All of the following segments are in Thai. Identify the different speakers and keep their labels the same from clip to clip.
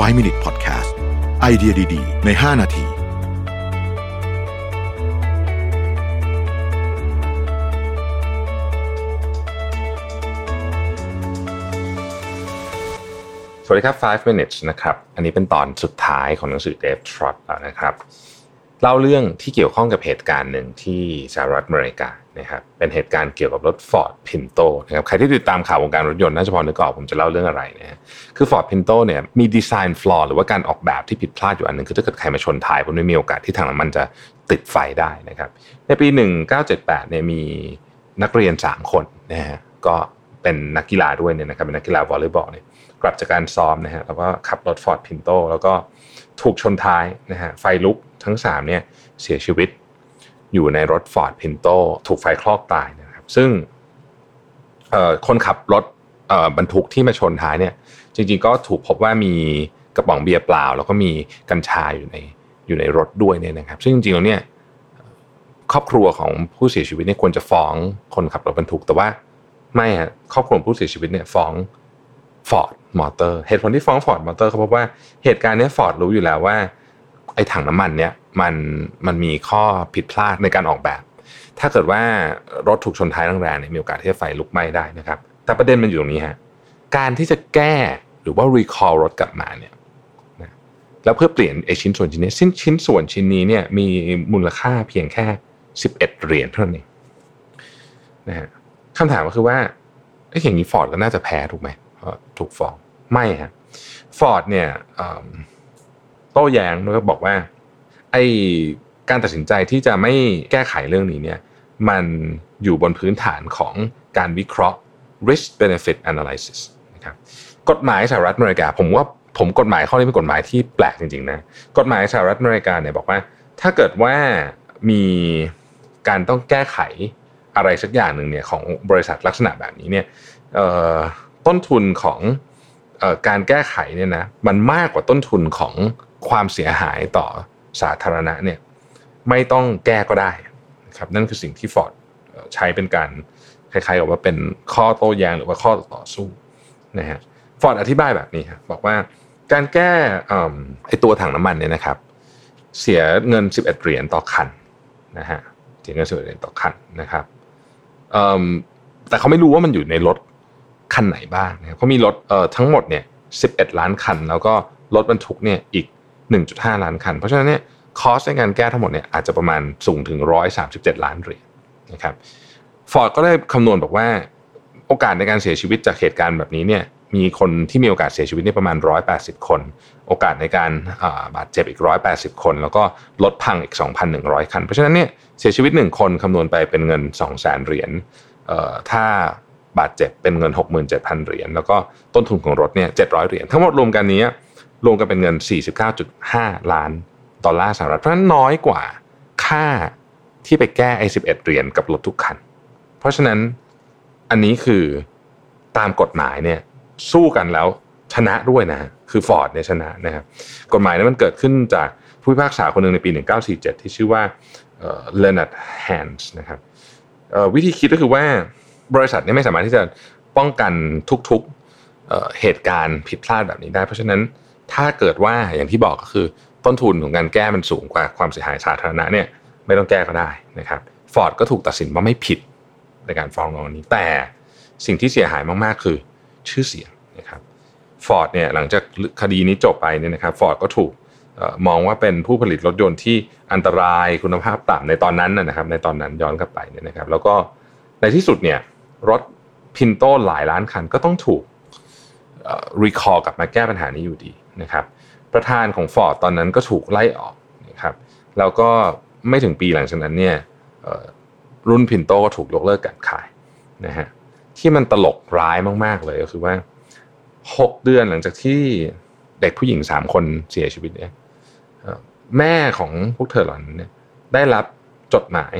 Speaker 1: 5 Minute Podcast ไอเดียดี ๆ ใน 5 นาที
Speaker 2: สวัสดีครับ 5 minutes นะครับ อันนี้เป็นตอนสุดท้ายของหนังสือ Dave Trot แล้วนะครับ เล่าเรื่องที่เกี่ยวข้องกับเหตุการณ์หนึ่งที่สหรัฐอเมริกา นะครับเป็นเหตุการณ์เกี่ยวกับรถ Ford Pinto นะครับใครที่ติดตามข่าววงการรถยนต์น่าจะพอนึกออกผมจะเล่าเรื่องอะไรนะฮะคือ Ford Pinto เนี่ยมีดีไซน์ฟลอร์หรือว่าการออกแบบที่ผิดพลาดอยู่อันหนึ่งคือถ้าเกิดใครมาชนท้ายผมไม่มีโอกาสที่ทางน้ำมันจะติดไฟได้นะครับในปี 1978เนี่ยมีนักเรียน 3 คนนะฮะก็เป็นนักกีฬาด้วยเนี่ยนะครับเป็นนักกีฬาวอลเลย์บอลเนี่ยกลับจากการซ้อมนะฮะแล้วก็ขับรถ Ford Pinto แล้วก็ถูกชนท้ายนะฮะไฟลุกทั้ง3เนี่ยเสียชีวิต อยู่ในรถ Ford Pinto ถูกไฟคลอกตายนะครับ ซึ่งคนขับรถบรรทุกที่มาชนท้ายเนี่ย จริงๆก็ถูกพบว่ามีกระป๋องเบียร์เปล่า แล้วก็มีกัญชาอยู่ในอยู่ในรถด้วยเนี่ยนะครับ ซึ่งจริงๆแล้วเนี่ยครอบครัวของผู้เสียชีวิตเนี่ยควรจะฟ้องคนขับรถบรรทุก แต่ว่าไม่ฮะครอบครัวผู้เสียชีวิตเนี่ยฟ้อง Ford Motor เหตุผลที่ฟ้อง Ford Motor เขาพบว่าเหตุการณ์นี้ Ford รู้อยู่แล้วว่า ไอ้ถังน้ำมันเนี่ยมันมันมีข้อผิดพลาดในการออกแบบ ถ้าเกิดว่ารถถูกชนท้ายแรงๆเนี่ยมีโอกาสที่จะไฟลุกไหม้ได้นะครับ แต่ประเด็นมันอยู่ตรงนี้ฮะการที่จะแก้หรือว่า recall รถกลับมาเนี่ยนะแล้วเพื่อเปลี่ยนไอ้ชิ้นส่วนชิ้นนี้ชิ้นชิ้นส่วนชิ้นนี้เนี่ยมีมูลค่าเพียงแค่ 11 เหรียญเท่านั้นเองนะฮะคำถามก็คือว่าไอ้อย่างนี้ฟอร์ดก็น่าจะแพ้ถูกไหมถูกฟ้องไม่ฮะฟอร์ดเนี่ย โต้แย้งแล้วก็บอกว่า ไอการตัดสินใจที่จะไม่แก้ไขเรื่องนี้เนี่ย มันอยู่บนพื้นฐานของการวิเคราะห์ risk benefit analysis นะครับกฎหมายสหรัฐอเมริกา ผมว่าผมกฎหมายข้อนี้เป็นกฎหมายที่แปลกจริงๆนะกฎหมายสหรัฐอเมริกาเนี่ยบอกว่า ถ้าเกิดว่ามีการต้องแก้ไขอะไรสักอย่างหนึ่งเนี่ยของบริษัทลักษณะแบบนี้เนี่ยต้นทุนของอการแก้ไขเนี่ยนะมันมากกว่าต้นทุนของ ความเสียหายต่อสาธารณะเนี่ยไม่ต้องแก้ก็ได้นะครับนั่นคือสิ่งที่ฟอร์ดใช้เป็นการคล้ายๆกับว่าเป็นข้อโต้แย้งหรือว่าข้อต่อสู้นะฮะฟอร์ดอธิบายแบบนี้ครับบอกว่าการแก้ไอตัวถังน้ำมันเนี่ยนะครับ เสียเงิน 11เหรียญต่อคันนะฮะเสียเงิน11เหรียญต่อคันนะครับแต่เขาไม่รู้ว่ามันอยู่ในรถคันไหนบ้างนะครับเขามีรถทั้งหมดเนี่ย11 ล้านคัน แล้วก็รถบรรทุกเนี่ยอีก 1.5 ล้านคัน เพราะฉะนั้นเนี่ยคอสในการแก้ทั้งหมดเนี่ยอาจจะประมาณสูงถึง 137 ล้านเหรียญนะครับฟอร์ดก็ได้คำนวณบอกว่า โอกาสในการเสียชีวิตจากเหตุการณ์แบบนี้เนี่ยมีคนที่มีโอกาสเสียชีวิตนี่ประมาณ 180 คน โอกาสในการบาดเจ็บอีก 180 คน แล้วก็ลดพังอีก 2,100 คัน เพราะฉะนั้นเนี่ยเสียชีวิต 1 คนคำนวณไปเป็นเงิน 200,000 เหรียญถ้าบาดเจ็บเป็นเงิน 67,000 เหรียญแล้วก็ต้นทุนของรถเนี่ย700 เหรียญทั้งหมดรวมกันนี้ รวมกันเป็นเงิน 49.5 ล้านดอลลาร์สหรัฐเพราะฉะนั้นน้อยกว่าค่าที่ไปแก้ไอ้11 เหรียญกับรถทุกคัน เพราะฉะนั้นอันนี้คือตามกฎหมายเนี่ยสู้กันแล้วชนะด้วยนะ คือฟอร์ดเนี่ยชนะนะครับกฎหมายนี้มันเกิดขึ้นจากผู้พิพากษาคนหนึ่งในปี 1947 ที่ชื่อว่าเลนัดแฮนส์นะครับวิธีคิดก็คือว่าบริษัทนี้ไม่สามารถที่จะป้องกันทุกๆเหตุการณ์ผิดพลาดแบบนี้ได้ เพราะฉะนั้น ถ้าเกิดว่าอย่างที่บอกก็คือ ต้นทุนของการแก้มันสูงกว่าความเสียหายสาธารณะเนี่ยไม่ต้องแก้ก็ได้นะครับฟอร์ดก็ถูกตัดสินว่าไม่ผิดในการฟ้องร้องนี้ แต่สิ่งที่เสียหายมากๆ คือชื่อเสียงนะครับฟอร์ดเนี่ยหลังจากคดีนี้จบไปเนี่ยนะครับฟอร์ดก็ถูกมองว่าเป็นผู้ผลิตรถยนต์ที่อันตรายคุณภาพต่ำในตอนนั้นนะครับ ในตอนนั้นย้อนกลับไปเนี่ยนะครับ แล้วก็ในที่สุดเนี่ยรถพินโตหลายล้านคันก็ต้องถูก recall กลับมาแก้ปัญหานี้อยู่ดี นะครับประธานของฟอร์ดตอนนั้นก็ถูกไล่ออกนะครับแล้วก็ไม่ถึงปีหลังจากนั้นเนี่ยรุ่นพินโตก็ถูกยกเลิกการขายนะฮะที่มันตลกร้ายมาก ๆ เลยก็คือว่า 6 เดือนหลังจากที่เด็กผู้หญิง 3 คนเสียชีวิตเนี่ยแม่ของพวกเธอเหล่านั้นเนี่ยได้รับจดหมาย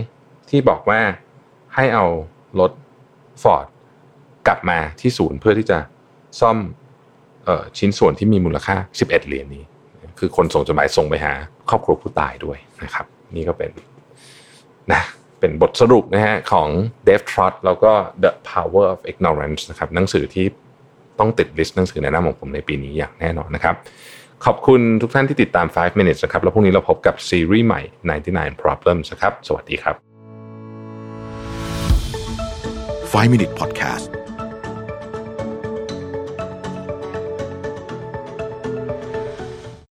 Speaker 2: ที่บอกว่าให้เอารถฟอร์ดกลับมาที่ศูนย์เพื่อที่จะซ่อม ชิ้นส่วนที่มีมูลค่า 11 เหรียญนี้ คือคนส่งจดหมายส่งไปหา ครอบครัวผู้ตายด้วยนะครับ นี่ก็เป็นนะเป็นบทสรุปนะฮะของ Dave Trot แล้วก็ The Power of Ignorance นะครับหนังสือที่ต้องติดลิสต์หนังสือแนะนำของผมในปีนี้อย่างแน่นอนนะครับ ขอบคุณทุกท่านที่ติดตาม 5 minutes นะครับ แล้วพรุ่งนี้เราพบกับซีรีส์ใหม่ 99 problems ครับ สวัสดีครับ
Speaker 1: 5 Minute Podcast